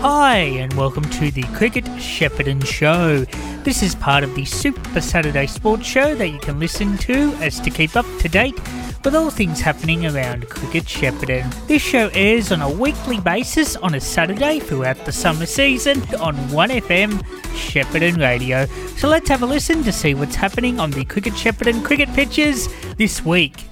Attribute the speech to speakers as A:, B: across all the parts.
A: Hi, and welcome to the Cricket Shepparton Show. This is part of the Super Saturday Sports Show that you can listen to as to keep up to date with all things happening around Cricket Shepparton. This show airs on a weekly basis on a Saturday throughout the summer season on 1FM Shepparton Radio. So let's have a listen to see what's happening on the Cricket Shepparton cricket pitches this week.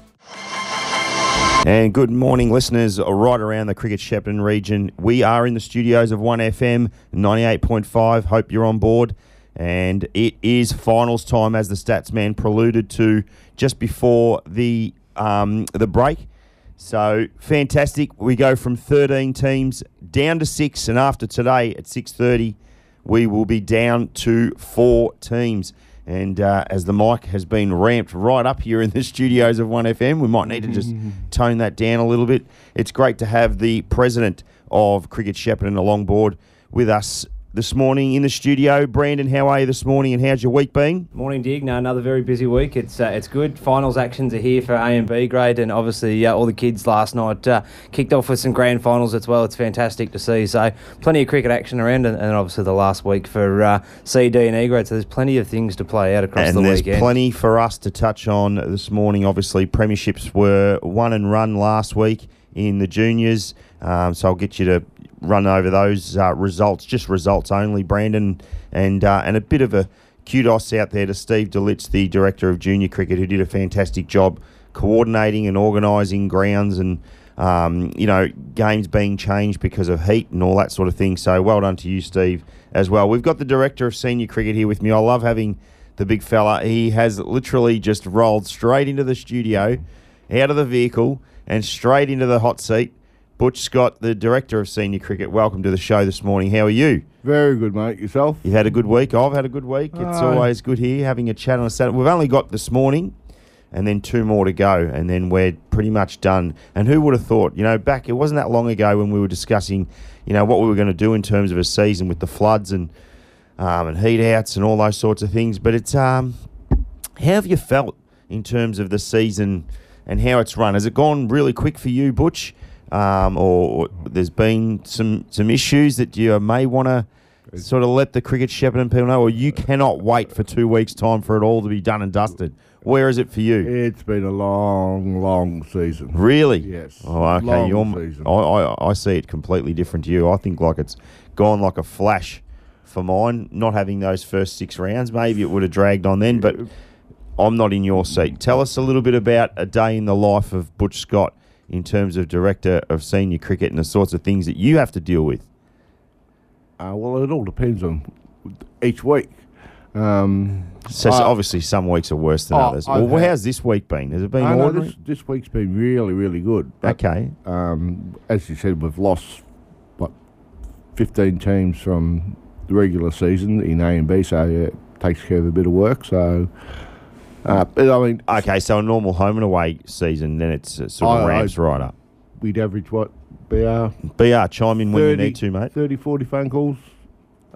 B: And good morning, listeners, right around the Cricket Shepparton region. We are in the studios of 1FM 98.5. Hope you're on board. And it is finals time, as the stats man preluded to just before the um, the break. So fantastic. We go from 13 teams down to six, and after today at 6:30, we will be down to four teams. And uh, as the mic has been ramped right up here in the studios of 1FM, we might need to just tone that down a little bit. It's great to have the president of Cricket Shepparton along board with us this morning in the studio. Brandon, how are you this morning and how's your week been?
C: Morning, Dig. No, another very busy week. It's uh, it's good. Finals actions are here for A and B grade, and obviously uh, all the kids last night uh, kicked off with some grand finals as well. It's fantastic to see. So plenty of cricket action around, and, and obviously the last week for uh, C, D, and E grade. So there's plenty of things to play out across
B: and
C: the
B: there's
C: weekend.
B: plenty for us to touch on this morning. Obviously, premierships were won and run last week in the juniors, um, so I'll get you to run over those uh, results, just results only, Brandon, and uh, and a bit of a kudos out there to Steve Delitz, the director of junior cricket, who did a fantastic job coordinating and organising grounds and. Um, you know, games being changed because of heat and all that sort of thing. So well done to you, Steve, as well. We've got the director of senior cricket here with me. I love having the big fella. He has literally just rolled straight into the studio, out of the vehicle, and straight into the hot seat. Butch Scott, the director of senior cricket, welcome to the show this morning. How are you?
D: Very good, mate. Yourself?
B: You've had a good week. I've had a good week. It's
D: Aye.
B: always good here having a chat on a Saturday. We've only got this morning and then two more to go, and then we're pretty much done. And who would have thought? You know, back it wasn't that long ago when we were discussing, you know, what we were going to do in terms of a season with the floods and um, and heat outs and all those sorts of things. But it's um, how have you felt in terms of the season and how it's run? Has it gone really quick for you, Butch? Um, or, or there's been some some issues that you may want to sort of let the cricket shepherd and people know, or you cannot wait for two weeks' time for it all to be done and dusted. Where is it for you?
D: It's been a long, long season.
B: Really?
D: Yes.
B: Oh, okay.
D: Long
B: You're,
D: season.
B: I, I, I see it completely different to you. I think like it's gone like a flash for mine. Not having those first six rounds, maybe it would have dragged on then, but I'm not in your seat. Tell us a little bit about a day in the life of Butch Scott in terms of director of senior cricket and the sorts of things that you have to deal with.
D: Uh, well, it all depends on each week. Um,
B: So, so obviously, some weeks are worse than
D: Oh,
B: others.
D: I've
B: Well,
D: had-
B: how's this week been? Has it been
D: I
B: ordinary?
D: this, this week's been really, really good. But,
B: Okay.
D: Um, as you said, we've lost what 15 teams from the regular season in A and B, so it takes care of a bit of work. So, uh, but I mean,
B: Okay, so a normal home and away season, then it's uh, sort of
D: I- I-
B: ramps right up.
D: we'd average what BR
B: BR, chime in when you
D: 30
B: need to, mate.
D: 30, 40 phone calls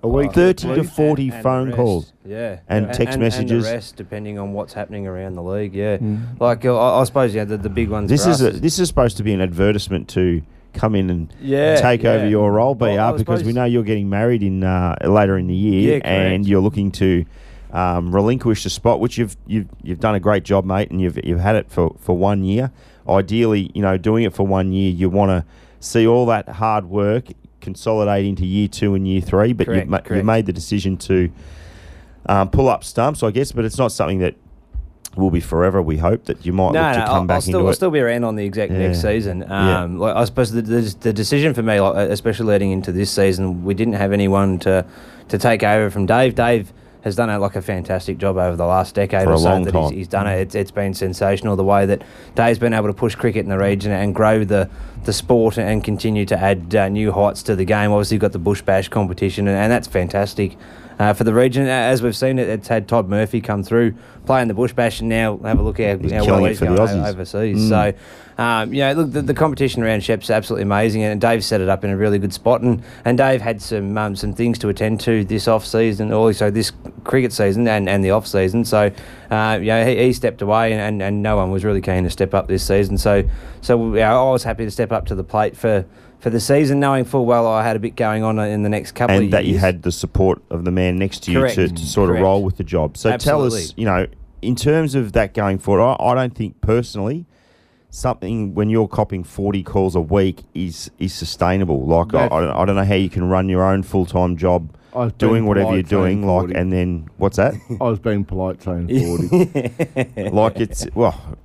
D: a week.
B: 30 to 40
C: and the
B: phone
C: rest.
B: calls.
C: Yeah,
B: And text messages.
C: and the rest, depending on what's happening around the league. Yeah,
D: Mm.
C: like uh, I, I suppose yeah, the, the big ones.
B: This
C: for
B: is
C: us
B: a, this is supposed to be an advertisement to come in and
C: Yeah,
B: take over
C: yeah.
B: your role, BR,
C: Well, I
B: because we
C: suppose-
B: know you're getting married in uh, later in the year,
C: Yeah, correct.
B: and you're looking to um, relinquish the spot, which you've you've you've done a great job, mate, and you've you've had it for, for one year. Ideally, you know, doing it for one year, you want to see all that hard work consolidate into year two and year three, but
C: Correct,
B: you've, ma- you've made the decision to um, pull up stumps, I guess, but it's not something that will be forever. We hope that you might
C: No,
B: look to come
C: I'll,
B: back
C: I'll still,
B: into
C: I'll
B: it.
C: still be around on the exec next
B: Yeah.
C: season.
B: Yeah.
C: Um, like, I suppose the, the, the decision for me, like, especially leading into this season, we didn't have anyone to to take over from Dave. Dave has done a, like a fantastic job over the last decade
B: For
C: or
B: a
C: so
B: long
C: that
B: time.
C: he's, he's done it. It's, it's been sensational the way that Dave's been able to push cricket in the region and grow the, the sport and continue to add uh, new heights to the game. Obviously, you've got the Bush Bash competition, and, and that's fantastic. Uh, for the region, as we've seen, it, it's had Todd Murphy come through playing the Bush Bash, and now have a look at
B: He's
C: how well he's going overseas.
B: Mm.
C: So, um, you know, look, the, the competition around Shep's absolutely amazing, and Dave set it up in a really good spot. And, and Dave had some um, some things to attend to this off season, also this cricket season and, and the off season. So, uh, you know, he, he stepped away, and, and no one was really keen to step up this season. So, so yeah, I was happy to step up to the plate for for the season, knowing full well I had a bit going on in the next couple
B: and
C: of years.
B: And that you had the support of the man next to you to, to sort of roll with the job. So tell us, you know, in terms of that going forward, I, I don't think personally something when you're copping 40 calls a week is is sustainable. Like I, I, don't, I don't know how you can run your own full time job
D: I was
B: doing whatever you're doing, like,
D: 40.
B: and then what's that?
D: I was being polite saying 40.
B: like it's well,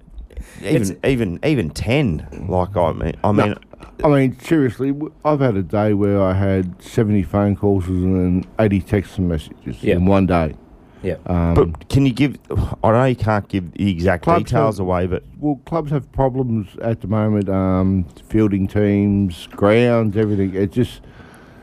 B: even
C: It's-
B: even even 10. Like I mean, I mean,
D: I mean, seriously, i've had a day where I had 70 phone calls and 80 text messages
C: Yeah.
D: in one day.
C: Yeah.
D: Um,
B: but can you give? I know you can't give the exact
D: Clubs
B: details
D: have-
B: away, but
D: well, clubs have problems at the moment, um, fielding teams, grounds, everything. It just,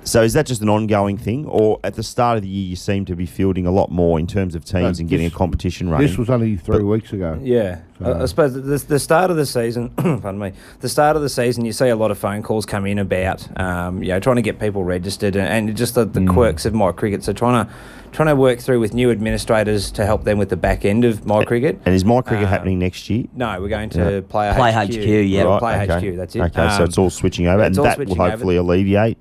B: So is that just an ongoing thing, or at the start of the year you seem to be fielding a lot more in terms of teams
D: Uh,
B: and getting a competition running?
D: this was only three
B: But-
D: weeks ago.
C: Yeah, I, I suppose the, the start of the season. pardon me. The start of the season, you see a lot of phone calls come in about, um, you know, trying to get people registered and, and just the, the
D: Mm.
C: quirks of my cricket. So trying to trying to work through with new administrators to help them with the back end of my cricket.
B: and is my cricket
C: Um,
B: happening next year?
C: No, we're going to
B: Yeah.
C: Player
E: Play
C: HQ.
E: HQ, yeah.
B: Right,
C: Play
B: okay.
C: HQ. That's it.
B: Okay, so
C: Um,
B: it's all switching over, and
C: all
B: that will
C: switching over.
B: hopefully alleviate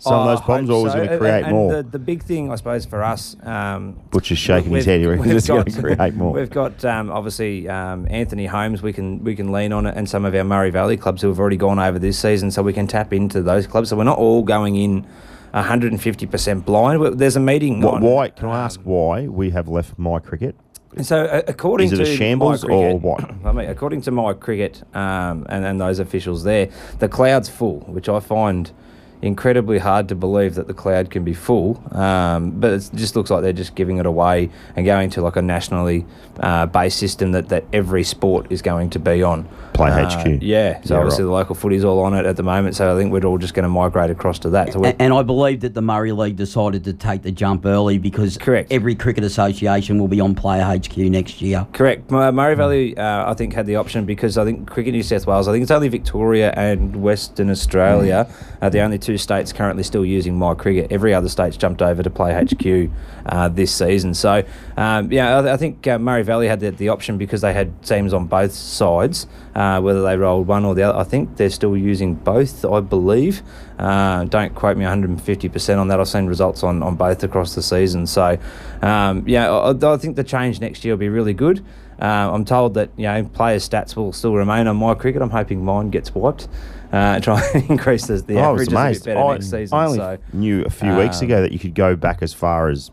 B: some of
C: Oh,
B: those
C: I
B: problems, is it
C: so.
B: going to
C: And-
B: create
C: and
B: more?
C: The, the big thing, I suppose, for us. Um,
B: Butcher's shaking his head. He reckons it's going to create more.
C: We've got um, obviously um, Anthony Holmes. We can we can lean on it, and some of our Murray Valley clubs who have already gone over this season, so we can tap into those clubs. So we're not all going in 150 percent blind. There's a meeting.
B: Wh-
C: on,
B: why? Can I ask why we have left my cricket?
C: So uh, according
B: Is it a
C: to
B: shambles
C: my cricket,
B: or what?
C: I mean, according to my cricket um, and, and those officials there, the cloud's full, which I find incredibly hard to believe that the cloud can be full. Um, but it just looks like they're just giving it away and going to like a nationally uh, based system that, that every sport is going to be on.
B: Play
C: Uh,
B: HQ.
C: Yeah. So
B: Yeah,
C: obviously
B: right.
C: the local footy's all on it at the moment. So I think we're all just going to migrate across to that. So we're,
E: And I believe that the Murray League decided to take the jump early because
C: Correct.
E: every cricket association will be on Player HQ next year.
C: Correct. M- Murray Valley, uh, I think, had the option because I think Cricket New South Wales, I think it's only Victoria and Western Australia are the only two states currently still using My Cricket. Every other state's jumped over to play HQ uh, this season. So, um, yeah, I, I think uh, Murray Valley had the, the option because they had teams on both sides, uh, whether they rolled one or the other. I think they're still using both, I believe. Uh, don't quote me 150% on that. I've seen results on, on both across the season. So, um, yeah, I, I think the change next year will be really good. Uh, I'm told that you know players' stats will still remain on my cricket. I'm hoping mine gets wiped. Uh, try and increase the, the
B: I was
C: averages a bit better
B: I,
C: next season.
B: I only
C: so
B: knew a few weeks
C: um,
B: ago that you could go back as far as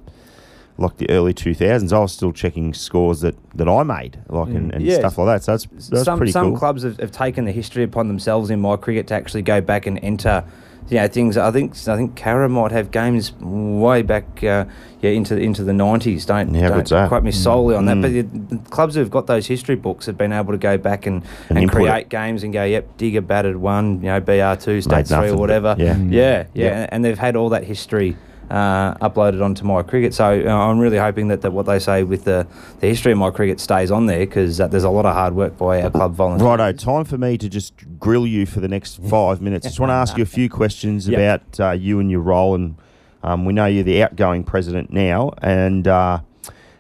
B: like the early 2000s. I was still checking scores that, that I made, like and, and
C: Yeah.
B: stuff like that. So that's that's
C: some
B: pretty
C: some
B: cool.
C: clubs have, have taken the history upon themselves in my cricket to actually go back and enter. You know, things. I think I think Cara might have games way back, uh, yeah, into into the nineties. Don't,
B: Yeah,
C: don't
B: good's that?
C: quote me solely on that.
B: Mm.
C: But the, clubs who've got those history books have been able to go back and,
B: And
C: and, create games and go, yep, Digger batted one, you know, BR two, stats three, or
B: but-
C: whatever.
B: yeah.
C: yeah, yeah,
B: Yep.
C: and, and they've had all that history. Uh, uploaded onto my cricket, so uh, I'm really hoping that, that what they say with the, the history of my cricket stays on there because uh, there's a lot of hard work by our club volunteers.
B: Righto, time for me to just grill you for the next five minutes. Just want to ask you a few questions
C: Yep.
B: about uh, you and your role, and um, we know you're the outgoing president now, and uh,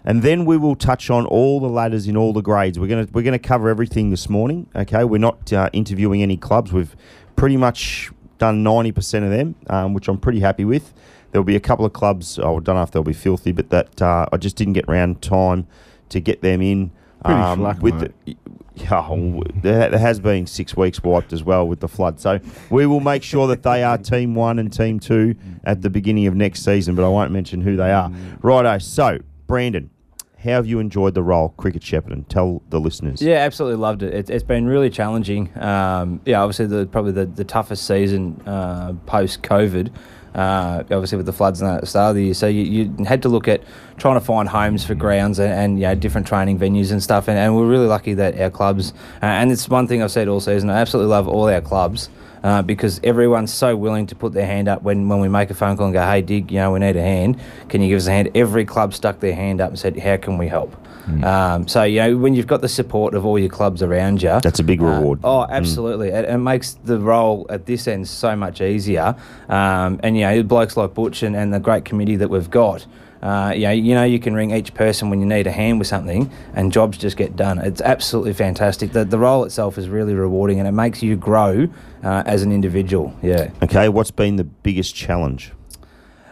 B: and then we will touch on all the ladders in all the grades. We're gonna we're gonna cover everything this morning. Okay, we're not uh, interviewing any clubs. We've pretty much done ninety percent of them, um, which I'm pretty happy with. There'll be a couple of clubs. I don't know if they'll be filthy, but that uh, I just didn't get round time to get them in.
D: Pretty slack,
B: with
D: mate.
B: the, yeah, oh, there, there has been six weeks wiped as well with the flood. So we will make sure that they are Team One and Team Two at the beginning of next season, but I won't mention who they are. Righto. So, Brandon, how have you enjoyed the role, Cricket Shepparton? Tell the listeners.
C: Yeah, absolutely loved it. it it's been really challenging. Um, yeah, obviously the probably the, the toughest season uh, post COVID. Uh, obviously with the floods and that at the start of the year, so you, you had to look at trying to find homes for grounds and, and you know different training venues and stuff. And, and we're really lucky that our clubs, uh, and it's one thing I've said all season. I absolutely love all our clubs. uh, because everyone's so willing to put their hand up when, when we make a phone call and go, hey, Dig, you know, we need a hand. Can you give us a hand? Every club stuck their hand up and said, how can we help? Um, so, you know, when you've got the support of all your clubs around you,
B: That's a big
C: uh,
B: reward.
C: oh, absolutely. It, it makes the role at this end so much easier. Um, and, you know, blokes like Butch and, and the great committee that we've got, uh, you, know, you know, you can ring each person when you need a hand with something and jobs just get done. It's absolutely fantastic. The, the role itself is really rewarding and it makes you grow uh, as an individual. Yeah.
B: Okay, what's been the biggest challenge?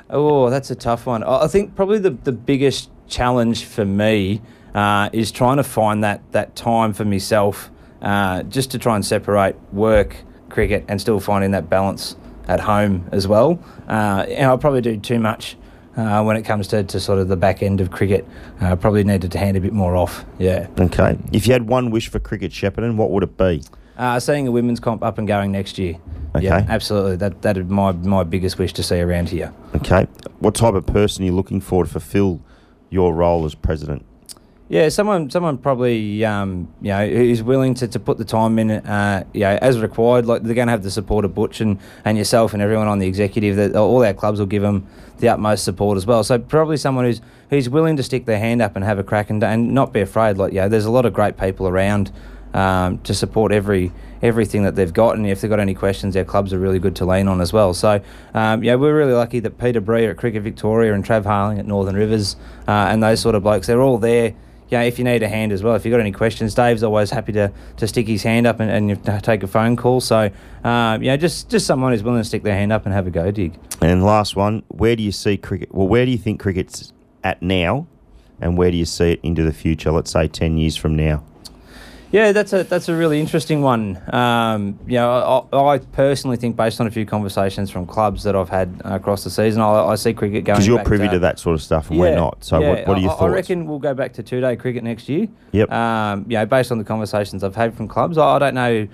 C: Oh, that's a tough one. I I think probably the, the biggest challenge for me uh, is trying to find that, that time for myself uh, just to try and separate work, cricket, and still finding that balance at home as well. Uh, and I probably do too much uh, when it comes to, to sort of the back end of cricket. Uh, probably needed to hand a bit more off. Yeah.
B: Okay, if you had one wish for cricket Shepparton, what would it be?
C: Uh, seeing a women's comp up and going next year.
B: Okay.
C: Yeah, absolutely. That that is my my biggest wish to see around here.
B: Okay, what type of person are you looking for to fulfil your role as president?
C: Yeah, someone, someone probably, um, you know, who's willing to, to put the time in, uh, you know, as required. Like they're going to have the support of Butch and, and yourself and everyone on the executive. That all our clubs will give them the utmost support as well. So probably someone who's who's willing to stick their hand up and have a crack and, and not be afraid. Like, you know, there's a lot of great people around um, to support every everything that they've got. And if they've got any questions, our clubs are really good to lean on as well. So, um, yeah, we're really lucky that Peter Breer at Cricket Victoria and Trav Harling at Northern Rivers uh, and those sort of blokes, they're all there. Yeah, if you need a hand as well, if you've got any questions, Dave's always happy to, to stick his hand up and, and take a phone call. So, um, yeah, just just someone who's willing to stick their hand up and have a go, dig.
B: And last one, where do you see cricket? Well, where do you think cricket's at now, and where do you see it into the future? Let's say ten years from now.
C: Yeah, that's a that's a really interesting one. Um, you know, I, I personally think, based on a few conversations from clubs that I've had across the season, I, I see cricket going.
B: Because you're privy to that sort of stuff, and we're not. So,
C: yeah,
B: what, what are your
C: I,
B: thoughts?
C: I reckon we'll go back to two day cricket next year.
B: Yep.
C: Um, you know, based on the conversations I've had from clubs, I, I don't know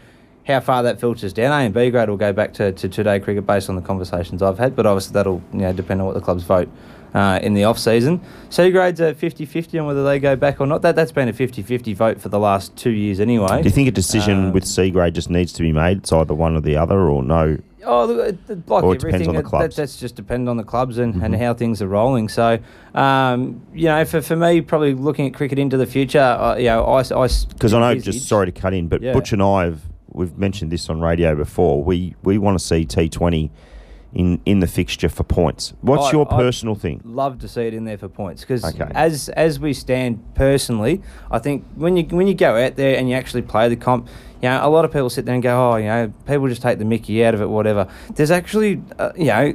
C: how far that filters down. A and B grade will go back to, to two day cricket based on the conversations I've had, but obviously that'll you know depend on what the clubs vote. Uh, in the off season, C grades are 50-50 on whether they go back or not. That that's been a 50-50 vote for the last two years anyway.
B: do you think a decision
C: Um,
B: with C grade just needs to be made? It's either one or the other, or no?
C: Oh, look, like
B: Or it depends on the clubs. Mm-hmm.
C: That, that's just depend on the clubs and, and how things are rolling. So, um, you know, for, for me, probably looking at cricket into the future, uh, you know, I, I
B: Because I know, just sorry to cut in, but
C: Yeah.
B: Butch and I have we've mentioned this on radio before. We we want to see T Twenty in in the fixture for points. What's
C: I-
B: your personal thing?
C: love to see it in there for points because
B: Okay.
C: as as we stand personally, I think when you when you go out there and you actually play the comp, you know, a lot of people sit there and go, oh, you know, people just take the Mickey out of it, whatever. There's actually, uh, you know,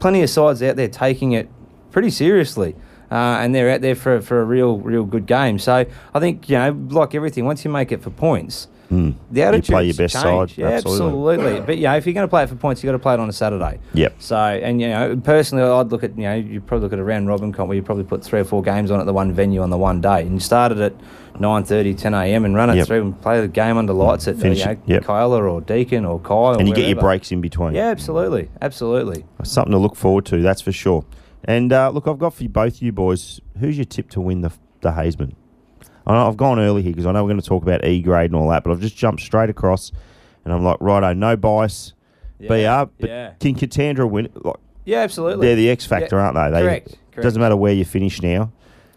C: plenty of sides out there taking it pretty seriously. Uh, and they're out there for, for a real, real good game. So I think, you know, like everything, once you make it for points,
B: Mm.
C: the
B: You
C: attitude
B: play your best side,
C: Yeah,
B: absolutely.
C: absolutely. But yeah, if you're going to play it for points, you've got to play it on a Saturday.
B: Yep.
C: So, and you know, personally, I'd look at you know, you probably look at a round robin comp where you probably put three or four games on at the one venue on the one day, and you started at 9:30, 10 a.m. and run it
B: Yep.
C: through and play the game under lights at
B: Finish
C: you know,
B: yep.
C: Kyla or Deacon or. Or
B: And you get your breaks in between.
C: Yeah, absolutely, absolutely.
B: Something to look forward to, that's for sure. And uh, look, I've got for you, both you boys, who's your tip to win the, the Hazeman? I know I've gone early here because I know we're going to talk about E grade and all that, but I've just jumped straight across and I'm like, righto, no bias,
C: Yeah,
B: BR, but
C: yeah.
B: can Katandra win? it? Like,
C: Yeah, absolutely.
B: they're the X factor,
C: Yeah,
B: aren't they? they
C: correct, correct.
B: Doesn't matter where you finish now.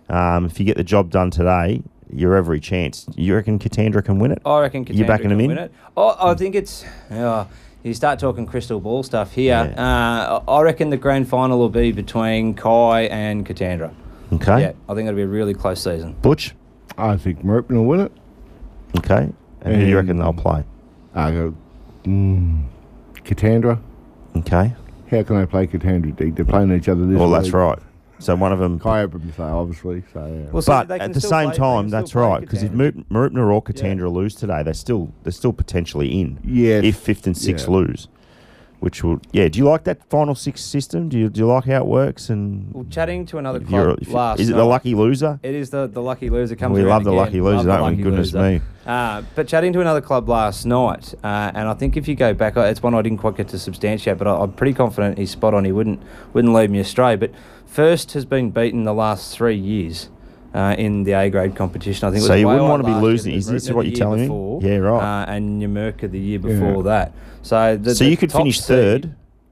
B: Um, if you get the job done today, you're every chance. You reckon Katandra can win it?
C: I reckon You're
B: backing
C: can
B: them in?
C: win it. Oh, I think it's. Oh, you start talking crystal ball stuff here. Uh, I reckon the grand final will be between Kai and Katandra.
B: Okay.
C: Yeah, I think it'll be a really close season.
B: Butch?
D: I think Merton will win it.
B: Okay. And who do you reckon they'll play?
D: I go, mm, Katandra.
B: Okay.
D: How can they play Katandra? Dig? They're playing each other this
B: Well, that's
D: week.
B: right. So one of them.
D: Kai Abrams, though, obviously. So yeah.
C: Well, so
B: But
C: they can
B: at the
C: still
B: same
C: play- they
B: time,
C: can
B: that's
C: play
B: right. Because if
C: Katandra.
B: Mooroopna or Katandra lose today, they're still they're still potentially in.
D: Yeah.
B: If fifth and sixth
D: Yeah.
B: lose, which will yeah. Do you like that final six system? Do you do you like how it works? And
C: Well, chatting to another
B: if
C: club
B: if
C: last
B: is it the lucky loser?
C: It is the, the lucky loser comes
B: We love the
C: again.
B: lucky loser,
C: Love the
B: don't we? Goodness
C: loser.
B: me.
C: Uh, but chatting to another club last night, uh, and I think if you go back, it's one I didn't quite get to substantiate, but I, I'm pretty confident he's spot on. He wouldn't wouldn't lead me astray. But first has been beaten the last three years Uh, in the A grade competition, I think. it
B: So you wouldn't wanna be losing- Is this what you're
C: year
B: telling me? Yeah, right.
C: Uh, and Numurkah the year
D: Yeah.
C: before that. So the,
B: so
C: the
B: you could
C: top
B: finish
C: seed-
B: third.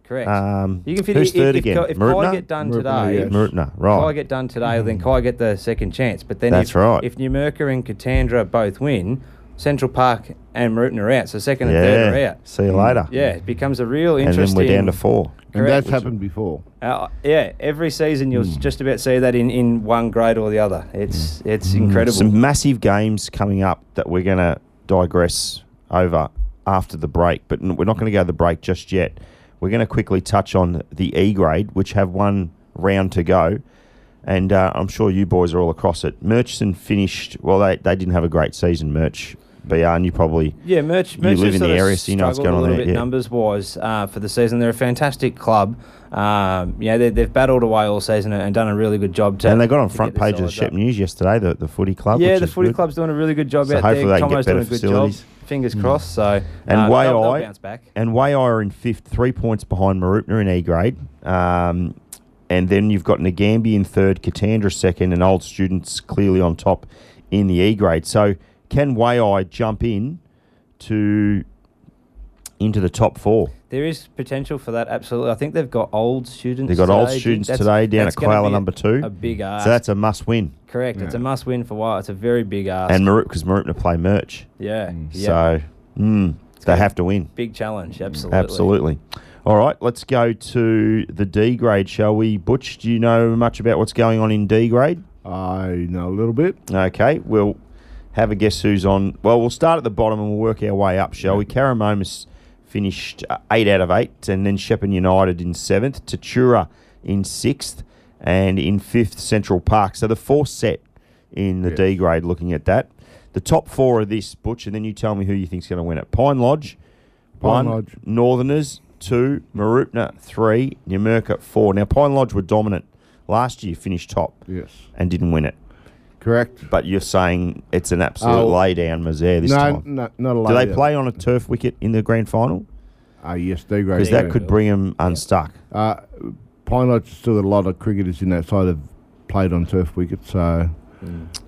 C: Correct.
B: Um,
C: you can
B: who's
C: finish
B: third
C: if,
B: again?
C: If, if Kai get done
D: Mooroopna,
C: today,
D: yes.
B: Mooroopna,
C: Kai
B: right.
C: get done today, then Kai get the second chance. But then
B: That's
C: if,
B: right.
C: if Numurkah and Katandra both win, Central Park and Mooroopna are out. So second and third are out.
B: See you later.
C: Yeah, it becomes a real
B: And
C: interesting.
B: then we're down to four.
D: And
C: Correct.
D: that's happened before.
C: Uh, yeah, every season you'll
B: Hmm.
C: just about see that in, in one grade or the other. It's it's incredible.
B: Some massive games coming up that we're going to digress over after the break, but n- we're not going to go to the break just yet. We're going to quickly touch on the E grade, which have one round to go. And uh, I'm sure you boys are all across it. Murchison finished, well, they, they didn't have a great season, Merch. BR, and you probably
C: Yeah, Merch.
B: You
C: Merch
B: live in the area, so you know what's going on
C: a little
B: there,
C: bit
B: yeah.
C: numbers wise uh, for the season. They're a fantastic club. Um, yeah, they, they've battled away all season and, done a really good job. To,
B: and they got on front page of the Shep
C: up.
B: News yesterday, the, the footy club.
C: Yeah, the footy
B: good.
C: club's doing a really good job
B: So
C: out
B: hopefully
C: there.
B: they
C: Tomo's doing a
B: better
C: good
B: facilities.
C: job. Fingers crossed. So
B: And
C: uh, they'll, they'll back.
B: And are in fifth, three points behind Mooroopna in E grade. Um, and then you've got Nagambie in third, Katandra second, and Old Students clearly on top in the E grade. So can Waaia jump in to into the top four?
C: There is potential for that. Absolutely. I think they've got old students.
B: They've got old students
C: That's-
B: today down at
C: gonna
B: Koala
C: be
B: number two.
C: A big ask.
B: So that's a must win.
C: correct. It's a must win for Waaia. It's a very big ask.
B: And Marup because Mooroopna play merch.
C: yeah. yeah.
B: So mm, they have to win.
C: big challenge. Absolutely.
B: Absolutely. All right, let's go to the D grade, shall we? Butch, do you know much about what's going on in D grade?
D: I know a little bit.
B: Okay, we'll have a guess who's on. Well, we'll start at the bottom and we'll work our way up, shall we? Karramomus finished uh, eight out of eight, and then Shepparton United in seventh, Tatura in sixth, and in fifth, Central Park. So the fourth set in the
D: Yes.
B: D grade, looking at that. The top four of this, Butch, and then you tell me who you think's going to win it. Pine Lodge,
D: Pine
B: one.
D: Lodge.
B: Northerners, two. Mooroopna, three. Numurkah, four. Now, Pine Lodge were dominant last year, finished top
D: Yes.
B: and didn't win it.
D: Correct.
B: But you're saying it's an absolute
D: Oh.
B: laydown misère this
D: no,
B: time.
D: no, not a lot.
B: Do they play on a turf wicket in the grand final?
D: Ah, yes, D grade.
B: Because that could bring them unstuck.
D: Uh, Pine Lodge still got a lot of cricketers in that side have played on turf wickets, so.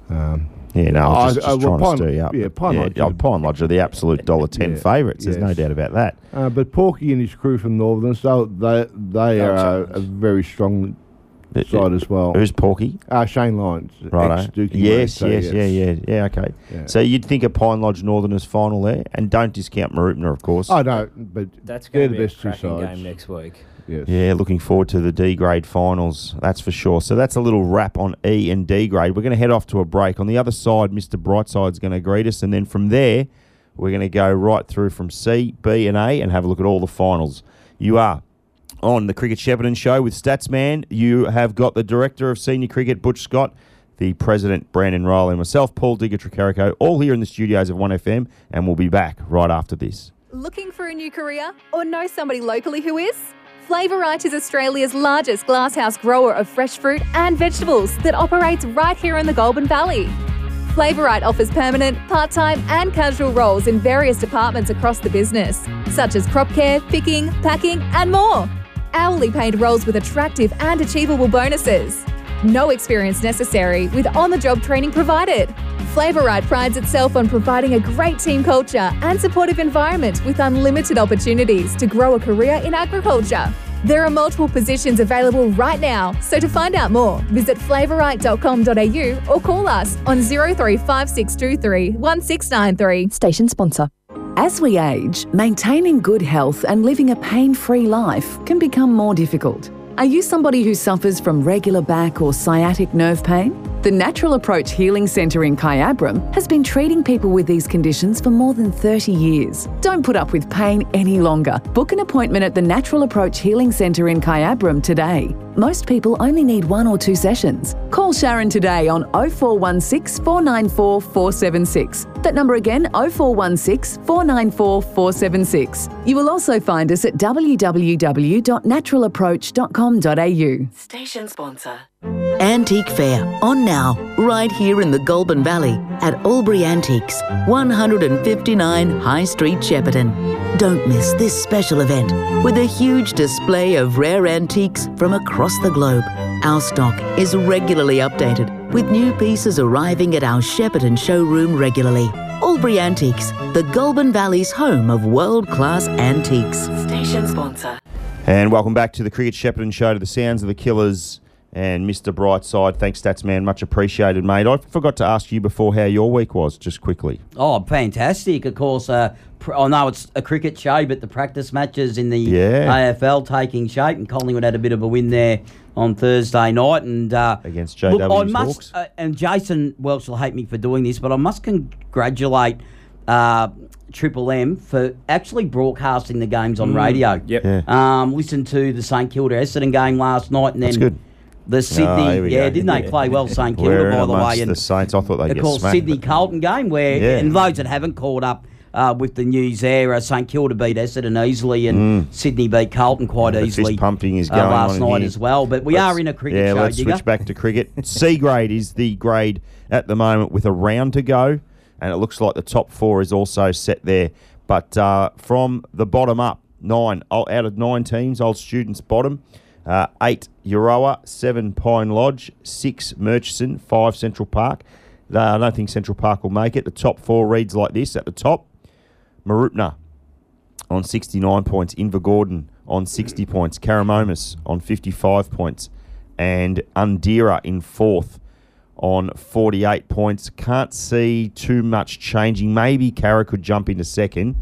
D: Um,
B: Yeah, no, I was just,
D: Oh,
B: just
D: well,
B: trying
D: Pine-
B: to stir you up.
D: yeah,
B: but
D: Pine Lodge
B: oh,
D: is a-
B: Pine Lodge are the absolute dollar ten
D: Yeah,
B: favourites. There's no doubt about that.
D: uh, but Porky and his crew from Northern, so they they
C: They'll
D: are a, a very strong
B: It-
D: side as well.
B: Who's Porky?
D: Uh, Shane Lyons,
B: Right.
D: ex-Dookie mate,
B: Yes,
D: so
B: yes, yeah, yeah, yeah. Okay.
D: Yeah.
B: So you'd think a Pine Lodge Northern Northerners final there, and don't discount Mooroopna, of course.
D: I oh no, but
C: That's
D: they're
C: going to
D: the
C: be a
D: best two
C: cracking
D: sides.
C: game next week.
D: Yes.
B: Yeah, looking forward to the D grade finals, that's for sure. So that's a little wrap on E and D grade. We're going to head off to a break. On the other side, Mr. Brightside's going to greet us, and then from there, we're going to go right through from C, B, and A and have a look at all the finals. You are on the Cricket Shepparton Show with Statsman. You have got the Director of Senior Cricket, Butch Scott, the President, Brandon Riley, and myself, Paul Digger Tricarico, all here in the studios of 1FM, and we'll be back right after this.
F: Looking for a new career or know somebody locally who is? Flavorite is Australia's largest glasshouse grower of fresh fruit and vegetables that operates right here in the Goulburn Valley. Flavorite offers permanent, part time, and casual roles in various departments across the business, such as crop care, picking, packing, and more. Hourly paid roles with attractive and achievable bonuses. No experience necessary with on the job training provided. Flavorite prides itself on providing a great team culture and supportive environment with unlimited opportunities to grow a career in agriculture. There are multiple positions available right now, so to find out more, visit flavorite.com.au or call us on 035623 1693.
G: Station sponsor. As we age, maintaining good health and living a pain free life can become more difficult. Are you somebody who suffers from regular back or sciatic nerve pain? The Natural Approach Healing Centre in Kyabram has been treating people with these conditions for more than 30 years. Don't put up with pain any longer. Book an appointment at the Natural Approach Healing Centre in Kyabram today. Most people only need one or two sessions. Call Sharon today on 0416 494 476. That number again, 0416 494 476. You will also find us at www.naturalapproach.com.au.
H: Station sponsor. Antique Fair on now, right here in the Goulburn Valley at Albury Antiques, 159 High Street, Shepparton. Don't miss this special event with a huge display of rare antiques from across the globe. Our stock is regularly updated with new pieces arriving at our Shepparton showroom regularly. Albury Antiques, the Goulburn Valley's home of world class antiques.
G: Station sponsor.
B: And welcome back to the Cricket Shepparton Show to the sounds of the Killers and Mr. Brightside. Thanks, Stats Man. Much appreciated, mate. I forgot to ask you before how your week was, just quickly.
E: Oh, fantastic! Of course, uh, pr- I know it's a cricket show, but the practice matches in the
B: Yeah.
E: AFL taking shape, and Collingwood had a bit of a win there on Thursday night, and uh,
B: Against
E: look, I must,
B: Hawks.
E: uh, and Jason Welch will hate me for doing this, but I must congratulate. Uh, Triple M for actually broadcasting the games on radio.
C: Yep.
B: Yeah.
E: Um, listened to the St Kilda Essendon game last night, and then
B: That's good.
E: The Sydney.
B: Oh,
E: yeah,
B: go.
E: didn't they play well, St Kilda, by the way? And
B: the Saints. I thought they'd
E: of course. Sydney Carlton game where,
B: Yeah.
E: and those that haven't caught up uh, with the news there, uh, St Kilda beat Essendon easily, and Sydney beat Carlton quite
B: Mm.
E: Easily.
B: pumping is
E: uh,
B: going
E: last
B: on
E: night as well. But we
B: Let's-
E: are in a cricket
B: yeah,
E: show.
B: let's
E: Digger.
B: switch back to cricket. C grade is the grade at the moment with a round to go, and it looks like the top four is also set there. But uh, from the bottom up, nine out of nine teams, old students bottom. Uh, eight Euroa, seven Pine Lodge, six Murchison, five Central Park. Uh, I don't think Central Park will make it. The top four reads like this at the top. Mooroopna on 69 points. Invergordon on 60 points. Karramomus on 55 points. And Undera in fourth on 48 points. Can't see too much changing. Maybe Kara could jump into second,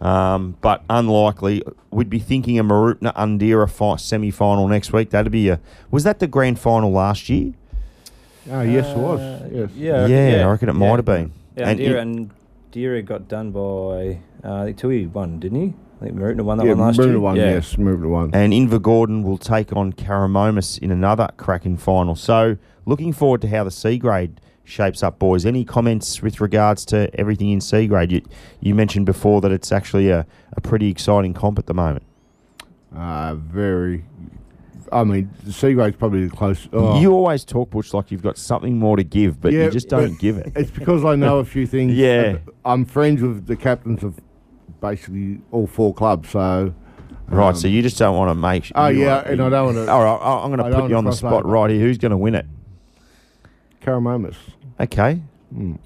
B: um, but unlikely. We'd be thinking a Mooroopna Undera fi- semi final next week. That'd be a. Was that the grand final last year?
D: Oh, yes, it was. Yes.
C: Yeah,
B: Yeah, I reckon it might have been.
C: Yeah,
B: And
C: and, Dira,
B: it-
C: and Dira got done by uh, I think Tui won, didn't he? I think Mooroopna won that
D: Yeah,
C: one last
D: moved
C: year.
D: to one,
C: yeah.
D: yes, moved to one.
B: And Invergordon will take on Karramomus in another cracking final. So, looking forward to how the C grade shapes up, boys. Any comments with regards to everything in C grade? You, you mentioned before that it's actually a, a pretty exciting comp at the moment.
D: Uh, very. I mean, C grade's probably the closest. Oh.
B: You always talk, Butch, like you've got something more to give, but
D: Yeah,
B: you just don't give it.
D: It's because I know a few things.
B: Yeah.
D: I'm friends with the captains of basically all four clubs, so.
B: Right,
D: um,
B: so you just don't want to make.
D: Oh, yeah,
B: want-
D: and I don't want to.
B: All right, I'm going to put you on the spot
D: over.
B: right here. Who's going to win it?
D: Karramomus.
B: Okay.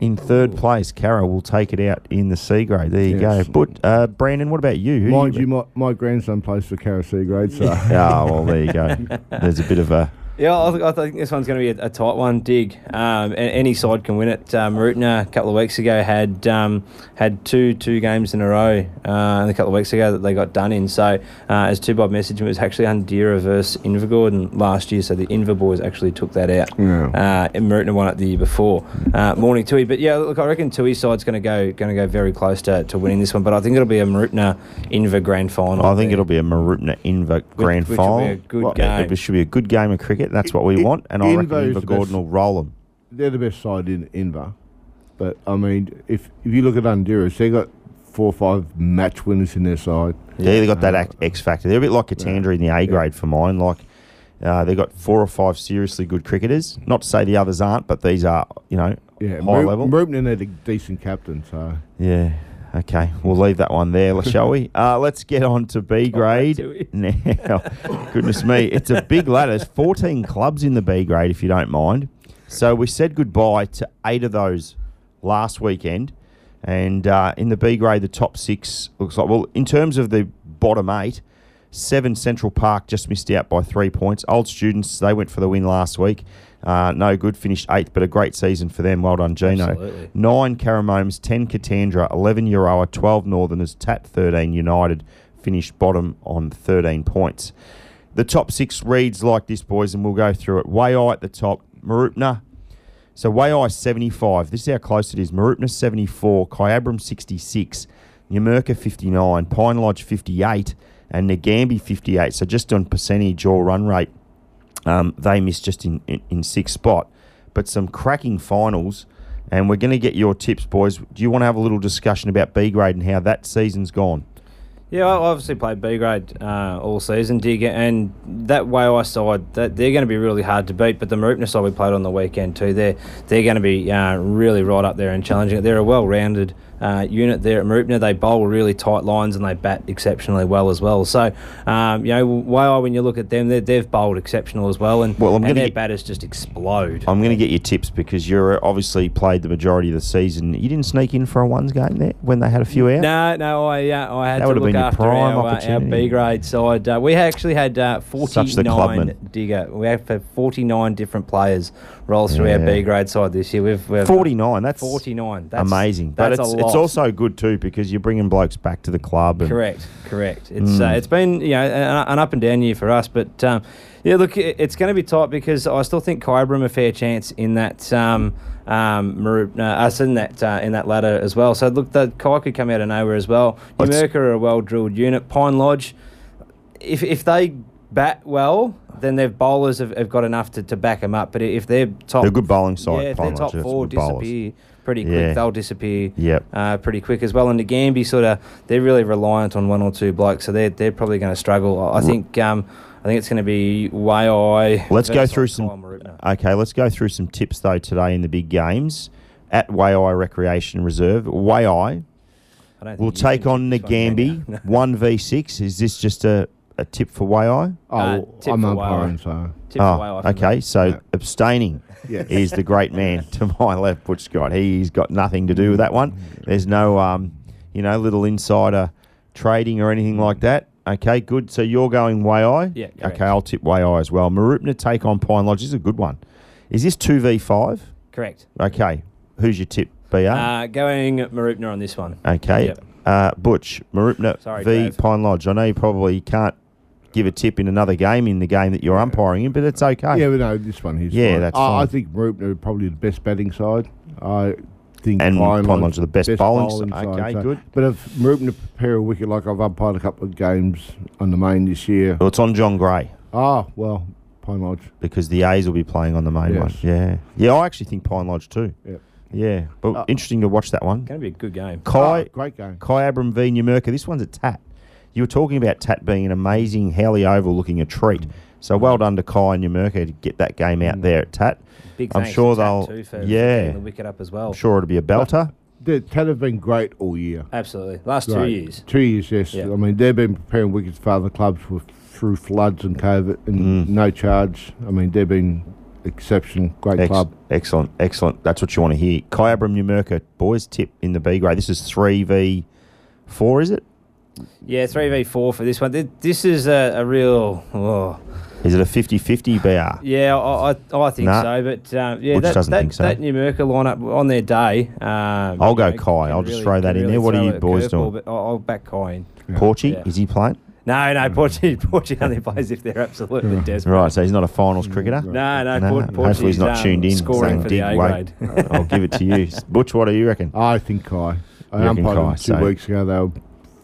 B: In third place, Cara will take it out in the C grade. There you
D: Yes.
B: go. But uh, Brandon, what about you? Who
D: Mind you, my, my grandson plays for Cara C grade, so.
B: Ah, well, there you go. There's a bit of a.
C: Yeah, I, th- I think this one's going to be a, a tight one. Dig. Um, any side can win it. Mooroopna a couple of weeks ago had um, had two two games in a row. Uh, a couple of weeks ago that they got done in. So uh, as two Bob messaged, it was actually Undera versus Invergordon last year. So the Inver boys actually took that out.
D: Yeah.
C: Uh, and Mooroopna won it the year before. Uh, morning Tui, but yeah, look, I reckon Tui's side's going to go going to go very close to, to winning this one. But I think it'll be a Mooroopna Inver grand final.
B: I think
C: there.
B: it'll be a Mooroopna Inver grand
C: which will
B: final.
C: be a good
B: Well,
C: game.
B: It should be a good game of cricket. That's what we
D: I-
B: want. And I reckon Invergordon
D: best.
B: will roll them.
D: They're the best side in Inver. But, I mean, if if you look at Honduras, they got four or five match winners in their side.
B: Yeah, they got that X factor. They're a bit like Katandra in the A grade for mine. Like uh, they got four or five seriously good cricketers. Not to say the others aren't, but these are you know
D: Yeah,
B: high level.
D: Rupner had a decent captain, so.
B: Yeah. Okay, we'll leave that one there, shall we? Uh, let's get on to B grade now. Goodness me, it's a big ladder. There's 14 clubs in the B grade, if you don't mind. So we said goodbye to eight of those last weekend, and uh, in the B grade, the top six looks like well, in terms of the bottom eight, seven Central Park just missed out by three points. Old students, they went for the win last week. Uh, no good, finished eighth, but a great season for them. Well done, Gino.
C: Absolutely.
B: Nine Karramomus, 10 Katandra, 11 Euroa, 12 Northerners, TAT 13 United finished bottom on 13 points. The top six reads like this, boys, and we'll go through it. Way Waaia at the top, Mooroopna. So Way Waaia 75. This is how close it is. Mooroopna 74, Kyabram 66, Numurkah 59, Pine Lodge 58, and Nagambie 58. So just on percentage or run rate, um, they missed just in, in, in sixth spot. But some cracking finals, and we're going to get your tips, boys. Do you want to have a little discussion about B grade and how that season's gone?
C: Yeah, I obviously played B grade uh, all season, dig, and that Waaia side, that they're going to be really hard to beat. But the Mooroopna side we played on the weekend too, they're they're going to be uh, really right up there and challenging. They're a well-rounded uh, unit there at Mooroopna. They bowl really tight lines and they bat exceptionally well as well. So, um, you know, Wai when you look at them, they've bowled exceptional as well, and,
B: Well, I'm
C: and their
B: get-
C: batters just explode.
B: I'm going to get your tips because you're obviously played the majority of the season. You didn't sneak in for a ones game there when they had a few out.
C: No, no, I uh, I had
B: That
C: to look
B: been
C: after
B: prime
C: our, uh, our. B grade side. Uh, we actually had uh,
B: Such the clubman.
C: 49 digger. We have had 49 different players roll through our B grade side this year. We've, we've
B: 49. That's
C: 49. That's
B: amazing. But
C: That's
B: it's
C: a
B: it's also good too because you're bringing blokes back to the club. And
C: Correct, correct. It's
B: Mm.
C: uh, it's been you know an, an up and down year for us, but um, yeah, look, it's going to be tight because I still think Kyabram a fair chance in that um, um, uh, us in that uh, in that ladder as well. So look, the Kai could come out of nowhere as well.
B: Let's-
C: are a well drilled unit. Pine Lodge, if if they bat well, then their bowlers have, have got enough to, to back them up. But if they're top,
B: They're good bowling side,
C: Yeah, if
B: Pine
C: their top
B: Lodge,
C: four
B: bowlers.
C: Pretty quick,
B: Yeah.
C: they'll disappear
B: Yep.
C: uh, pretty quick as well. And the Gamby sort of they're really reliant on one or two blokes, so they're they're probably going to struggle. I think um, I think it's going to be way eye.
B: Let's go through some. Okay, let's go through some tips though today in the big games at Waaia Recreation Reserve. Waaia
C: I
B: will take on
C: tip this one, can you?
B: Nagambie one v six. Is this just a, a tip for Waaia?
D: Oh,
C: Uh, tip
D: I'm
C: for
D: umpiring, so
C: Tip for way
B: Oh,
C: off from
B: okay.
C: that.
B: So
D: Yeah.
B: abstaining
D: Yes.
B: is the great man to my left, Butch Scott. He's got nothing to do with that one. There's no, um, you know, little insider trading or anything like that. Okay, good. So you're going Waaia?
C: Yeah, correct.
B: Okay, I'll tip Waaia as well. Mooroopna take on Pine Lodge. This is a good one. Is this 2v5?
C: Correct.
B: Okay. Who's your tip, BR?
C: Uh, going Mooroopna on this one.
B: okay.
C: yep.
B: Uh, Butch, Mooroopna
C: Sorry,
B: v
C: Dave.
B: Pine Lodge. I know you probably can't give a tip in another game in the game that you're umpiring in, but it's okay.
D: yeah, but no, this one here's
B: Yeah,
D: fine.
B: that's
D: I, I think Mooroopna are probably the best batting side. I think
B: And
D: Pine
B: Pine Lodge are the best bowling
D: bowling
B: side. Okay,
D: so-
B: good.
D: But if Mooroopna prepare a wicket like I've umpired a couple of games on the main this year,
B: Well, it's on John Gray.
D: ah, well, Pine Lodge.
B: because the A's will be playing on the main one.
D: Yes.
B: Yeah, yeah. I actually think Pine Lodge too.
D: Yep.
B: Yeah, but
D: Uh,
B: interesting to watch that one.
C: Going to be a good game.
B: Kai
D: Ah, great game.
B: Kyabram v Numurkah. This one's a tat. You were talking about tat being an amazing Howley Oval looking a treat. So well done to Kai and Numurkah to get that game out there at tat.
C: Big
B: I'm
C: thanks
B: sure
C: to Tat
B: they'll-
C: too for, for
B: yeah.
C: getting the wicket up as well.
B: I'm sure it'll be a belter.
D: The Ted have been great all year.
C: Absolutely. Last two years.
D: Two years, yes.
C: Yeah.
D: I mean, they've been preparing wickets for other clubs with, through floods and COVID and
B: Mm.
D: no charge. I mean, they've been exceptional. Great
B: Ex-
D: club.
B: Excellent, excellent. That's what you want to hear. Kyabram Numurkah, boys tip in the B grade. This is 3v4, is it?
C: Yeah, 3v4 for this one. This is a, a real. Oh.
B: Is it a 50 50 BR?
C: Yeah, I, I, I think
B: Nah.
C: so. But um, yeah,
B: Butch
C: that,
B: doesn't
C: that,
B: think so.
C: that Numurkah lineup on their day. Um,
B: I'll go
C: know,
B: Kai. I'll just throw that
C: can
B: in there. What are you boys
C: curveball,
B: doing?
C: But I'll, I'll back Kai in.
B: Porchy,
C: Yeah.
B: is he playing?
C: No, no, Portugal, Portugal only plays if they're absolutely desperate.
B: Right, so he's not a finals cricketer.
C: No, no,
B: No,
C: Port-
B: hopefully he's not
C: um,
B: tuned in.
C: Scoring
B: saying,
C: for the
B: "Dig,
C: A
B: wait."
C: grade.
B: I'll give it to you. Butch, what do you reckon?
D: I think Kai. I
B: You
D: umpired
B: Kai,
D: two
B: so-
D: weeks ago. They were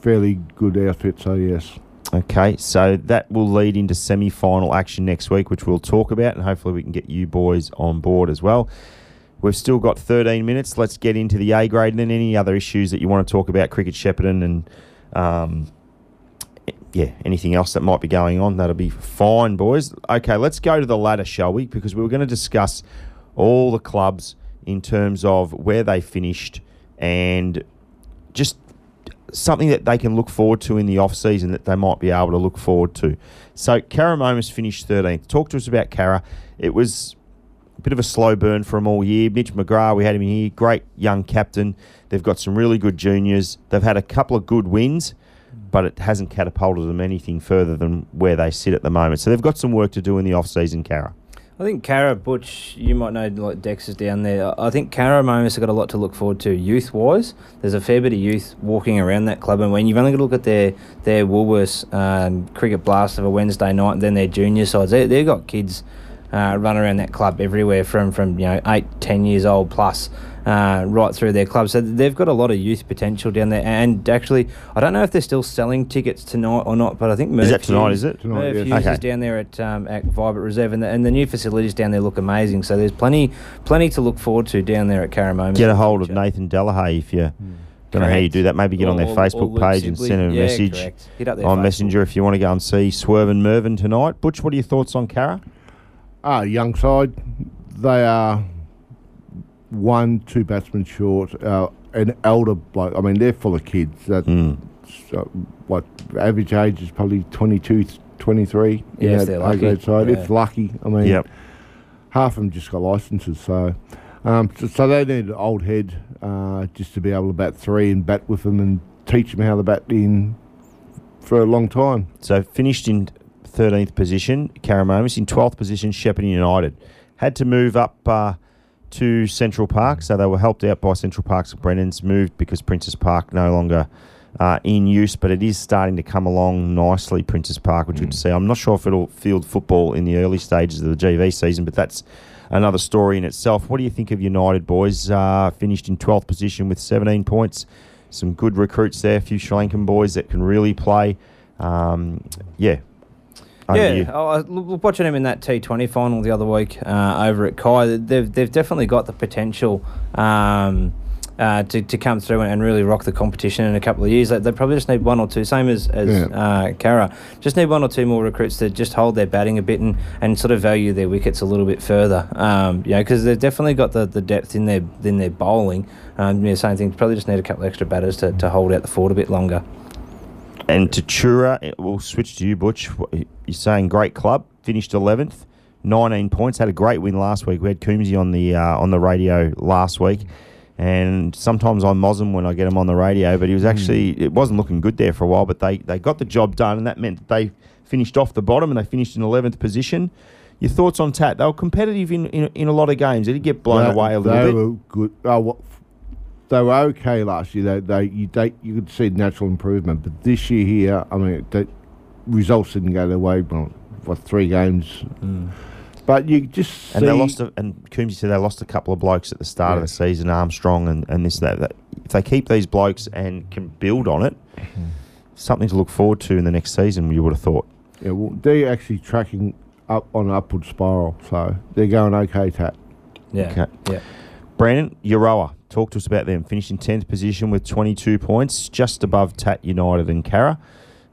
D: fairly good outfit, so yes.
B: Okay, so that will lead into semi final action next week, which we'll talk about, and hopefully we can get you boys on board as well. We've still got 13 minutes. Let's get into the A grade and then any other issues that you want to talk about, Cricket Shepparton and um, yeah, anything else that might be going on. That'll be fine, boys. Okay, let's go to the ladder, shall we? Because we were going to discuss all the clubs in terms of where they finished and just something that they can look forward to in the off season that they might be able to look forward to. So Karramomus finished 13th. Talk to us about Kara. It was a bit of a slow burn for them all year. Mitch McGrath, we had him here, great young captain. They've got some really good juniors. They've had a couple of good wins, but it hasn't catapulted them anything further than where they sit at the moment. So they've got some work to do in the off season, Kara.
C: I think Cara Butch, you might know like Dex is down there. I think Karramomus have got a lot to look forward to youth wise. There's a fair bit of youth walking around that club, and when you've only got to look at their their Woolworths um, cricket blast of a Wednesday night, and then their junior sides, they they've got kids uh, run around that club everywhere from from you know eight, ten years old plus. Uh, right through their club, so they've got a lot of youth potential down there. And actually, I don't know if they're still selling tickets tonight or not, but I think Merv
B: Is that tonight,
C: Hughes-
B: is it?
D: Tonight,
C: Merv
D: yes.
B: Okay.
C: is down there at um, at Vibert Reserve, and the, and the new facilities down there look amazing. So there's plenty plenty to look forward to down there at Karramomus.
B: Get a hold of. Nathan Delahaye if you don't know how you do that. Maybe get on their
C: Or- or-
B: Facebook
C: or
B: page and send him a
C: Yeah,
B: message
C: correct. Hit up their
B: on
C: Facebook.
B: Messenger if you want to go and see Swerve and Mervyn tonight. Butch, what are your thoughts on Kara?
D: Ah, young side. They are one, two batsmen short. Our an elder bloke. I mean, they're full of kids. That
B: Mm.
D: so, what average age is probably 22, 23
C: Yeah, if they're lucky.
D: side.
C: Yeah.
D: If lucky, I mean,
B: Yep.
D: half of them just got licenses. So, um, so, so they need an old head uh, just to be able to bat three and bat with them and teach them how to bat in for a long time.
B: So finished in 13th position, Karramomus. In 12th position, Shepparton United. Had to move up uh, to Central Park, so they were helped out by Central Parks and Brennan's moved because Princess Park no longer uh, in use, but it is starting to come along nicely, Princess Park, which good to see. I'm not sure if it'll field football in the early stages of the GV season, but that's another story in itself. What do you think of United, boys? Uh, finished in 12th position with 17 points. Some good recruits there, a few Sri Lankan boys that can really play. Um, yeah.
C: Yeah,
B: you.
C: I was watching them in that T20 final the other week uh, over at Kai. They've, they've definitely got the potential um, uh, to, to come through and, really rock the competition in a couple of years. They, they probably just need one or two, same as, as
D: Yeah.
C: uh, Kara, just need one or two more recruits to just hold their batting a bit and, and sort of value their wickets a little bit further. Um, you know, because they've definitely got the, the depth in their in their bowling. Um, yeah, same thing. Probably just need a couple of extra batters to, to hold out the fort a bit longer.
B: And Tatura, it- we'll switch to you, Butch. You're saying great club, finished 11th, 19 points, had a great win last week. We had Coombsy on the uh, on the radio last week, and sometimes I moz him when I get him on the radio, but he was actually it wasn't looking good there for a while. But they they got the job done, and that meant that they finished off the bottom and they finished in 11th position. Your thoughts on Tat? They were competitive in, in, in a lot of games. They did get blown
D: They-
B: away a
D: they
B: little bit.
D: were good. Oh, what, they were okay last year. They, they, you, they, you could see natural improvement, but this year here, I mean, the results didn't go their way. Well, what three games? Mm. But you just see,
B: And they lost, a, and Coombsy said they lost a couple of blokes at the start of the season, Armstrong and, and this and that, that. If they keep these blokes and can build on it, mm-hmm. something to look forward to in the next season, you would have thought.
D: Yeah, well, they're actually tracking up on an upward spiral, so they're going okay. Tat.
C: Yeah.
B: Okay.
C: Yeah.
B: Brandon, Euroa, talk to us about them. Finishing 10th position with 22 points, just above Tat United and Cara.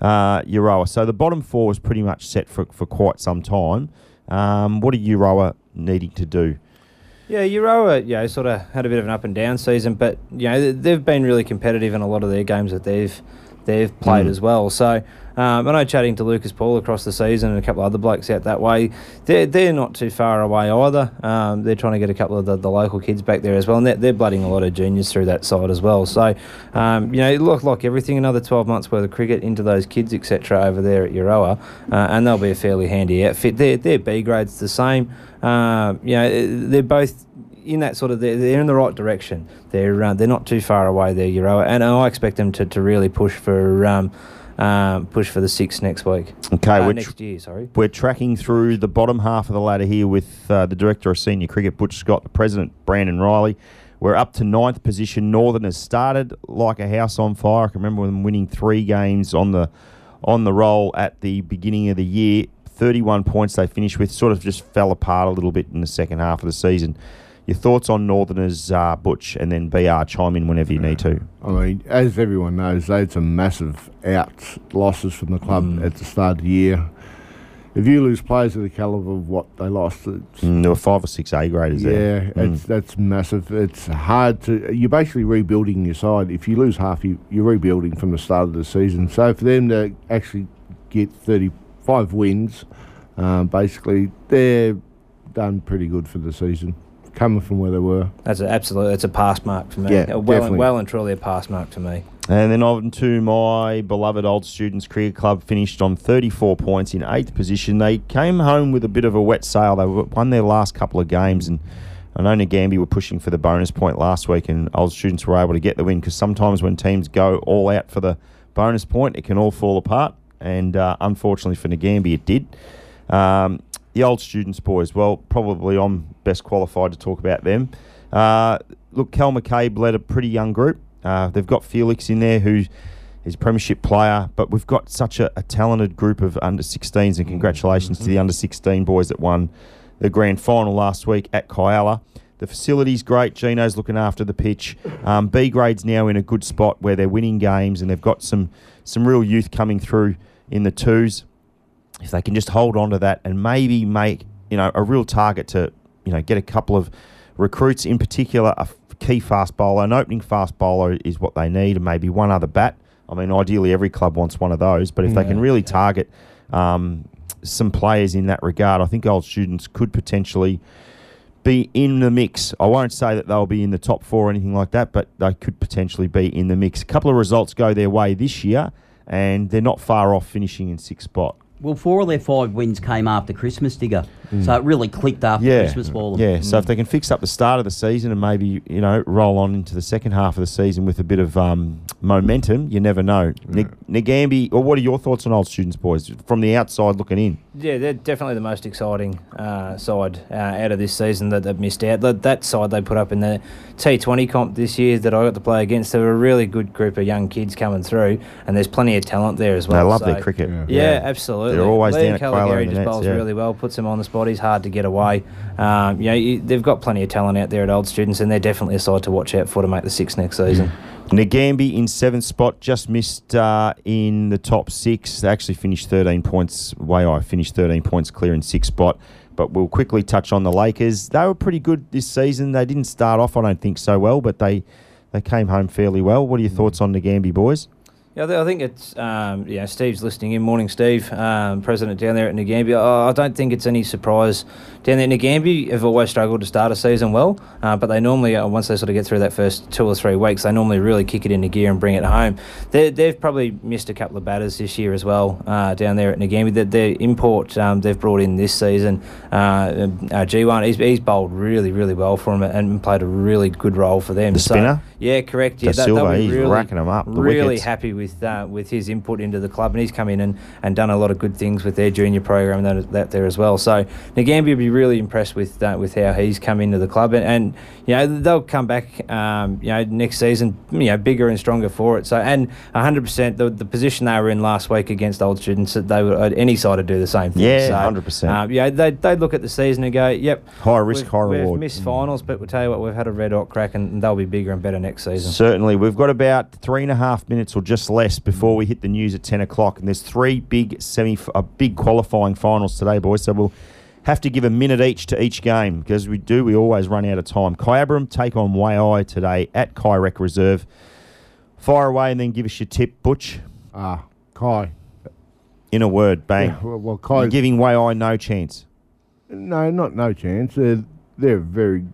B: Uh, Euroa. So the bottom four is pretty much set for, for quite some time. Um, what are Euroa needing to do?
C: Yeah, Euroa, you know, sort of had a bit of an up and down season, but you know they've been really competitive in a lot of their games that they've they've played
B: Mm.
C: as well. So um, I know chatting to Lucas Paul across the season and a couple of other blokes out that way, they're they're not too far away either. Um, they're trying to get a couple of the, the local kids back there as well, and they're, they're blooding a lot of juniors through that side as well. So um, you know, look like everything, another twelve months worth of cricket into those kids, etc. Over there at Euroa, uh, and they'll be a fairly handy outfit. Their their B grades the same. Um, you know, they're both in that sort of they're, they're in the right direction. They're uh, they're not too far away there, Euro, and I expect them to, to really push for um, um, push for the six next week.
B: Okay,
C: Uh,
B: which
C: next year, sorry.
B: We're tracking through the bottom half of the ladder here with uh, the Director of Senior Cricket, Butch Scott, the President, Brandon Riley. We're up to ninth position. Northern has started like a house on fire. I can remember them winning three games on the on the roll at the beginning of the year. 31 points they finished with. Sort of just fell apart a little bit in the second half of the season. Your thoughts on Northerners, uh, Butch, and then BR chime in whenever you need to.
D: I mean, as everyone knows, they had some massive outs, losses from the club
B: Mm.
D: at the start of the year. If you lose players of the caliber of what they lost, it's,
B: Mm, there were five or six A graders
D: yeah,
B: there. Mm.
D: it's, that's massive. It's hard to. You're basically rebuilding your side. If you lose half, you, you're rebuilding from the start of the season. So for them to actually get 35 wins, um, basically they're done pretty good for the season, coming from where they were.
C: That's a, absolutely it's a pass mark for me.
D: Yeah,
C: well, and,
D: definitely.
C: well and truly a pass mark for me.
B: And then on to my beloved Old Students Cricket Club, finished on 34 points in eighth position. They came home with a bit of a wet sail. They won their last couple of games, and I know Nagambie were pushing for the bonus point last week, and Old Students were able to get the win because sometimes when teams go all out for the bonus point, it can all fall apart. And uh, unfortunately for Nagambie, it did. Um, the Old Students boys, well, probably I'm best qualified to talk about them. Uh, look, Cal McCabe led a pretty young group. Uh, they've got Felix in there, who is a premiership player, but we've got such a, a talented group of under 16s, and congratulations to the under 16 boys that won the grand final last week at Kialla. The facility's great. Gino's looking after the pitch. Um, B grade's now in a good spot where they're winning games, and they've got some some real youth coming through in the twos. If they can just hold on to that and maybe make you know a real target to you know get a couple of recruits in particular, a key fast bowler, an opening fast bowler is what they need, and maybe one other bat. I mean, ideally, every club wants one of those, but if they can really target um, some players in that regard, I think old students could potentially be in the mix. I won't say that they'll be in the top four or anything like that, but they could potentially be in the mix. A couple of results go their way this year, and they're not far off finishing in sixth spot.
E: Well, four of their five wins came after Christmas, Digger. So it really clicked after
B: Yeah,
E: Christmas them.
B: yeah. So if they can fix up the start of the season and maybe you know roll on into the second half of the season with a bit of um, momentum, you never know. Nick Nagambie, or what are your thoughts on old students, boys, from the outside looking in?
C: Yeah, they're definitely the most exciting uh, side uh, out of this season that they've missed out. That, that side they put up in the T20 comp this year that I got to play against, they were a really good group of young kids coming through, and there's plenty of talent there as well.
B: They love
C: so-
B: their cricket.
C: Yeah, absolutely.
B: They're always
C: Liam
B: down at Quayle in the
C: just
B: nets,
C: bowls
B: yeah.
C: really well, puts him on the spot. He's hard to get away. Um, you know, you, they've got plenty of talent out there at old students, and they're definitely a side to watch out for to make the six next season.
B: Nagambie in seventh spot, just missed uh, in the top six. They actually finished 13 points. Waaia finished 13 points clear in sixth spot. But we'll quickly touch on the Lakers. They were pretty good this season. They didn't start off, I don't think, so well, but they they came home fairly well. What are your thoughts on Nagambie, boys?
C: Yeah, I think it's um, yeah. Steve's listening in. Morning, Steve, um, president down there at Nagambie. Oh, I don't think it's any surprise down there. Nagambie have always struggled to start a season well, uh, but they normally uh, once they sort of get through that first two or three weeks, they normally really kick it into gear and bring it home. They, they've probably missed a couple of batters this year as well uh, down there at Nagambie. That their import um, they've brought in this season, uh, uh, G1, he's, he's bowled really really well for them and played a really good role for them.
B: The
C: So,
B: spinner?
C: yeah, correct. Yeah, they'll
B: Silva, he's
C: really,
B: racking 'em up, the
C: really
B: wickets.
C: happy with uh, with his input into the club, and he's come in and, and done a lot of good things with their junior program and that, that there as well. So Nagambie will be really impressed with uh, with how he's come into the club, and, and you know they'll come back, um, you know, next season, you know, bigger and stronger for it. So and 100 percent the the position they were in last week against old students, that they would uh, any side would do the same thing.
B: Yeah,
C: so,
B: 100%.
C: Um, yeah, they they look at the season and go, yep,
B: High risk,
C: we've,
B: high
C: we've
B: reward.
C: missed finals, but we'll tell you what, we've had a red hot crack, and they'll be bigger and better next season.
B: Certainly. We've got about three and a half minutes or just less before we hit the news at 10 o'clock. And there's three big semi, uh, big qualifying finals today, boys. So we'll have to give a minute each to each game because we do, we always run out of time. Kyabram take on Waaia today at Kyrec Reserve. Fire away and then give us your tip, Butch.
D: Ah, Kai.
B: In a word, bang.
D: Yeah, well, well,
B: You're
D: Kai.
B: giving Waaia no chance.
D: No, not no chance. They're, they're very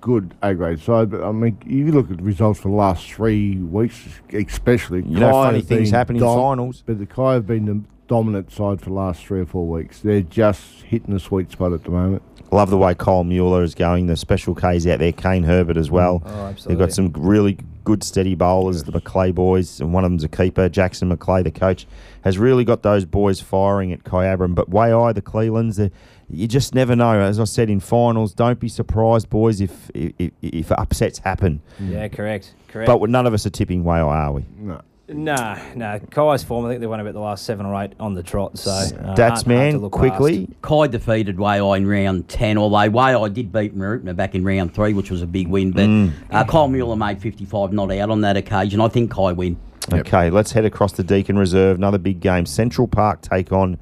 D: good A grade side, but I mean, if you look at the results for the last three weeks, especially,
B: You know,
D: Kai
B: funny things
D: been
B: happen in finals.
D: But the Kai have been the dominant side for the last three or four weeks. They're just hitting the sweet spot at the moment.
B: Love the way Cole Mueller is going. The special K's out there, Kane Herbert as well.
C: Oh, absolutely.
B: They've got some really good steady bowlers, the McClay boys, and one of them's a keeper. Jackson McClay, the coach, has really got those boys firing at Kyabram. But Waaia, the Clelands, uh, you just never know. As I said in finals, don't be surprised, boys, if if, if upsets happen.
C: Yeah, correct, correct.
B: But none of us are tipping Waaia, are we?
D: No.
C: No, no. Kai's form, I think they won about the last seven or eight on the trot. So, uh,
B: That's
C: hard- hard
B: man,
C: look
B: quickly.
E: Kai defeated Waaia in round 10, although Waaia did beat Mooroopna back in round 3, which was a big win. But
B: Mm.
E: uh, Kyle Mueller made 55 not out on that occasion. I think Kai win.
B: Okay, let's head across to Deakin Reserve. Another big game. Central Park take on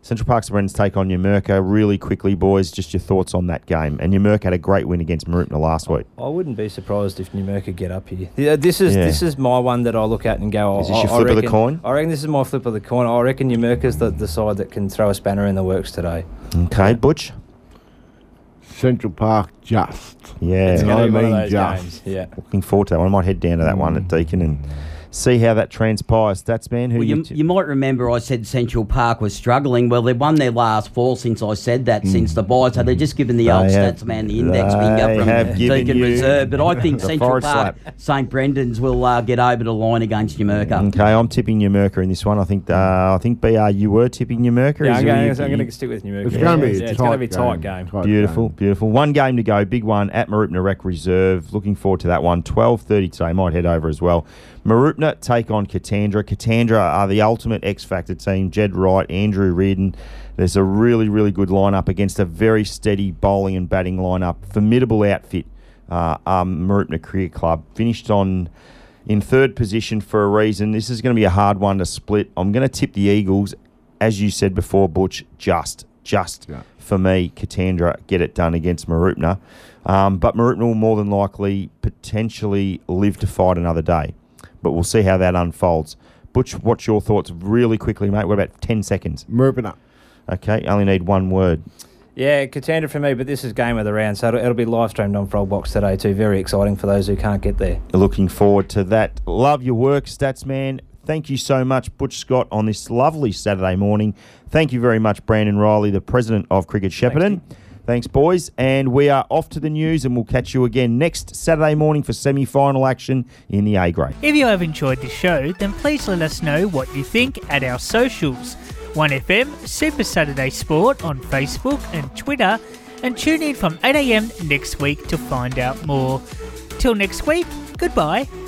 B: Central Park's Brennans take on Numurkah. Really quickly, boys, just your thoughts on that game. And Numurkah had a great win against Mooroopna last week.
C: I wouldn't be surprised if Numurkah get up here. Yeah, This is
B: Yeah.
C: this is my one that I look at and go.
B: Oh, is this
C: I,
B: your
C: I
B: flip of the
C: reckon-
B: coin?
C: I reckon this is my flip of the coin. I reckon Numurkah's the, the side that can throw a spanner in the works today.
B: Okay, Butch.
D: Central Park just.
B: Yeah,
C: It's
D: And I
C: be one of
D: mean
C: those
D: just.
C: games. Yeah.
B: looking forward to that one. I might head down to that one at mm. Deakin and see how that transpires. Stats man, who
E: Well,
B: you,
E: you, you might remember I said Central Park was struggling. Well, they've won their last four since I said that, since the buy. So they're just giving the old
B: They
E: stats man the index
B: they
E: finger
B: have
E: from
B: given Deakin
E: Reserve. But I think Central
B: forward
E: Park, St Brendan's will uh, get over the line against Numurkah.
B: Okay, I'm tipping Numurkah in this one. I think uh, I think BR you were tipping Numurkah.
C: Yeah, I'm going,
B: you-
C: I'm going to stick with Numurkah.
D: It's
C: Yeah,
D: going to be
C: yeah,
D: a
C: it's
D: tight
C: going to be a tight game.
D: Tight
B: Beautiful,
D: game.
B: beautiful. One game to go, big one at Mooroopna Rec Reserve. Looking forward to that one. Twelve thirty today. Might head over as well. Take on Katandra. Katandra are the ultimate X Factor team. Jed Wright, Andrew Reardon. There's a really, really good lineup against a very steady bowling and batting lineup. Formidable outfit. Uh, um, Mooroopna Cricket Club finished on in third position for a reason. This is going to be a hard one to split. I'm going to tip the Eagles, as you said before, Butch. Just just
D: Yeah.
B: for me, Katandra get it done against Mooroopna. Um, but Mooroopna will more than likely potentially live to fight another day. But we'll see how that unfolds. Butch, what's your thoughts really quickly, mate? What about 10 seconds?
D: Mooroopna.
B: Okay, only need one word.
C: Yeah, Katandra for me, but this is game of the round, so it'll, it'll be live streamed on Frogbox today too. Very exciting for those who can't get there.
B: Looking forward to that. Love your work, Stats Man. Thank you so much, Butch Scott, on this lovely Saturday morning. Thank you very much, Brandon Riley, the president of Cricket Shepparton. Thanks, boys. And we are off to the news, and we'll catch you again next Saturday morning for semi final action in the A grade.
A: If you have enjoyed the show, then please let us know what you think at our socials 1FM Super Saturday Sport on Facebook and Twitter, and tune in from 8am next week to find out more. Till next week, goodbye.